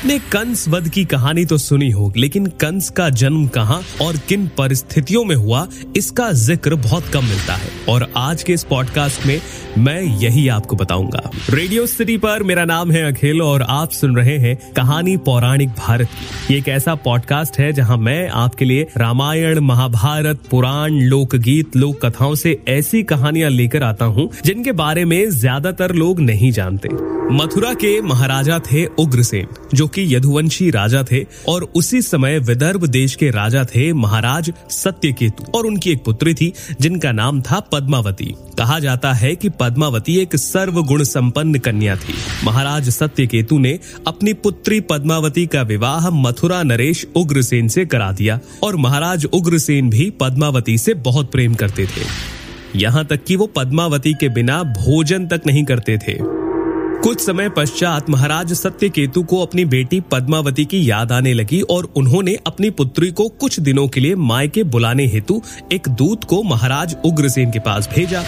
आपने कंस वध की कहानी तो सुनी हो लेकिन कंस का जन्म कहाँ और किन परिस्थितियों में हुआ, इसका ज़िक्र बहुत कम मिलता है। और आज के इस पॉडकास्ट में मैं यही आपको बताऊँगा। रेडियो सिटी पर मेरा नाम है अखिल और आप सुन रहे हैं कहानी पौराणिक भारत की। ये एक ऐसा पॉडकास्ट है जहाँ मैं आपके लिए रामायण, महाभारत, पुराण, लोकगीत लोक कथाओं से ऐसी कहानियाँ लेकर आता हूँ, जिनके बारे में ज़्यादातर लोग नहीं जानते। मथुरा के महाराजा थे उग्रसेन। जो कि यदुवंशी राजा थे, और उसी समय विदर्भ देश के राजा थे महाराज सत्यकेतु, और उनकी एक पुत्री थी, जिनका नाम था पद्मावती। कहा जाता है कि पद्मावती एक सर्वगुण संपन्न कन्या थी। महाराज सत्यकेतु ने अपनी पुत्री पद्मावती का विवाह मथुरा नरेश उग्रसेन से करा दिया, और महाराज उग्रसेन भी पद्मावती से बहुत प्रेम करते थे। यहाँ तक कि वो पद्मावती के बिना भोजन तक नहीं करते थे। कुछ समय पश्चात महाराज सत्यकेतु को अपनी बेटी पद्मावती की याद आने लगी और उन्होंने अपनी पुत्री को कुछ दिनों के लिए मायके बुलाने हेतु एक दूत को महाराज उग्रसेन के पास भेजा।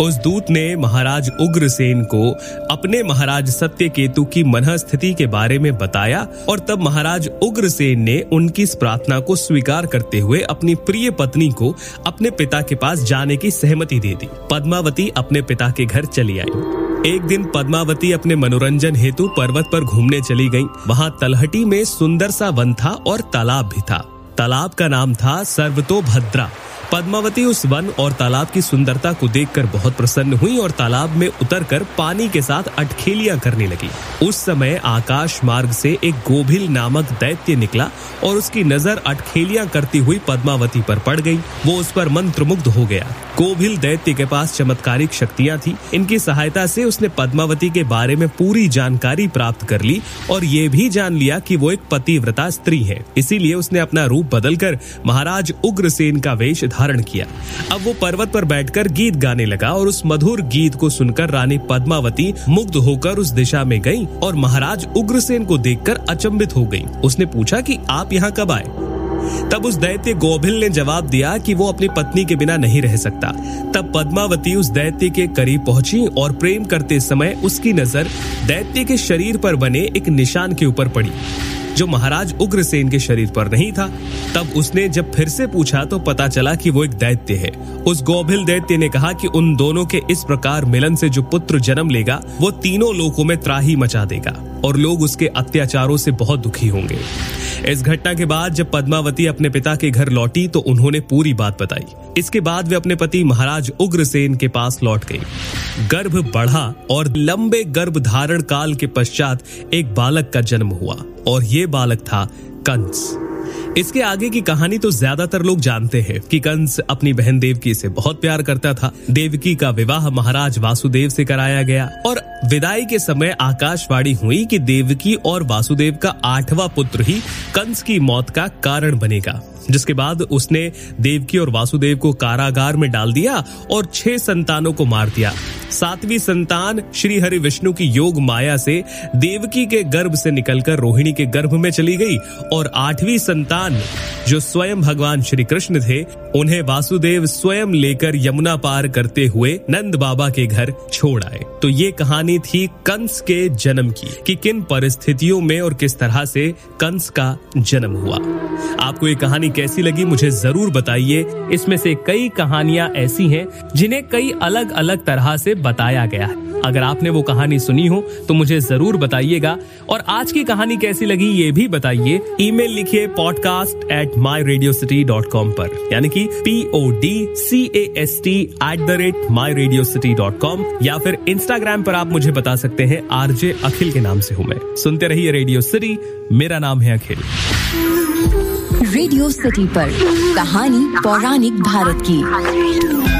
उस दूत ने महाराज उग्रसेन को अपने महाराज सत्यकेतु की मनः स्थिति के बारे में बताया और तब महाराज उग्रसेन ने उनकी इस प्रार्थना को स्वीकार करते हुए अपनी प्रिय पत्नी को अपने पिता के पास जाने की सहमति दे दी। पद्मावती अपने पिता के घर चली आई। एक दिन पद्मावती अपने मनोरंजन हेतु पर्वत पर घूमने चली गई। वहाँ तलहटी में सुंदर सा वन था और तालाब भी था। तालाब का नाम था सर्वतो भद्रा पद्मावती उस वन और तालाब की सुंदरता को देखकर बहुत प्रसन्न हुई और तालाब में उतरकर पानी के साथ अटखेलियाँ करने लगी। उस समय आकाश मार्ग से एक गोभिल नामक दैत्य निकला और उसकी नज़र अटखेलियाँ करती हुई पद्मावती पर पड़ गई। वो उस पर मंत्रमुग्ध हो गया। गोभिल दैत्य के पास चमत्कारिक शक्तियाँ थी। इनकी सहायता से उसने पद्मावती के बारे में पूरी जानकारी प्राप्त कर ली और ये भी जान लिया कि वो एक पतिव्रता स्त्री है। इसीलिए उसने अपना रूप बदलकर महाराज उग्रसेन का वेश धारण किया। अब वो पर्वत पर बैठकर गीत गाने लगा और उस मधुर गीत को सुनकर रानी पद्मावती मुग्ध होकर उस दिशा में गई और महाराज उग्रसेन को देखकर अचंभित हो गई। उसने पूछा कि आप यहाँ कब आए? तब उस दैत्य गोभिल ने जवाब दिया कि वो अपनी पत्नी के बिना नहीं रह सकता। तब पद्मावती उस दैत्य के करीब पहुँची और प्रेम करते समय उसकी नज़र दैत्य के शरीर पर बने एक निशान के ऊपर पड़ी। जो महाराज उग्रसेन के शरीर पर नहीं था। तब उसने जब फिर से पूछा तो पता चला कि वो एक दैत्य है। उस गोभिल दैत्य ने कहा कि उन दोनों के इस प्रकार मिलन से जो पुत्र जन्म लेगा, वो तीनों लोकों में त्राही मचा देगा। और लोग उसके अत्याचारों से बहुत दुखी होंगे। इस घटना के बाद जब पद्मावती अपने पिता के घर लौटी तो उन्होंने पूरी बात बताई। इसके बाद वे अपने पति महाराज उग्रसेन के पास लौट गई। गर्भ बढ़ा और लंबे गर्भ धारण काल के पश्चात एक बालक का जन्म हुआ, और ये बालक था कंस। इसके आगे की कहानी तो ज़्यादातर लोग जानते हैं कि कंस अपनी बहन देवकी से बहुत प्यार करता था। देवकी का विवाह महाराज वासुदेव से कराया गया और विदाई के समय आकाशवाणी हुई कि देवकी और वासुदेव का आठवां पुत्र ही कंस की मौत का कारण बनेगा, जिसके बाद उसने देवकी और वासुदेव को कारागार में डाल दिया और छह संतानों को मार दिया। सातवीं संतान श्री हरि विष्णु की योग माया से देवकी के गर्भ से निकलकर रोहिणी के गर्भ में चली गई और आठवीं संतान जो स्वयं भगवान श्री कृष्ण थे, उन्हें वासुदेव स्वयं लेकर यमुना पार करते हुए नंद बाबा के घर छोड़ आए। तो ये कहानी थी कंस के जन्म की, कि किन परिस्थितियों में और किस तरह से कंस का जन्म हुआ। आपको ये कहानी कैसी लगी मुझे ज़रूर बताइए। इसमें से कई कहानियाँ ऐसी हैं जिन्हें कई अलग अलग तरह से बताया गया। है अगर आपने वो कहानी सुनी हो तो मुझे ज़रूर बताइएगा। और आज की कहानी कैसी लगी, ये भी बताइए। ईमेल लिखिए podcast at my radio city dot com पर। यानी कि P O D C A S T at the rate my radio city dot com या फिर इंस्टाग्राम पर आप मुझे बता सकते हैं, आरजे अखिल के नाम से हूँ मैं। सुनते रहिए रेडियो सिटी मेरा नाम है अखिल। रेडियो सिटी पर, कहानी पौराणिक भारत की।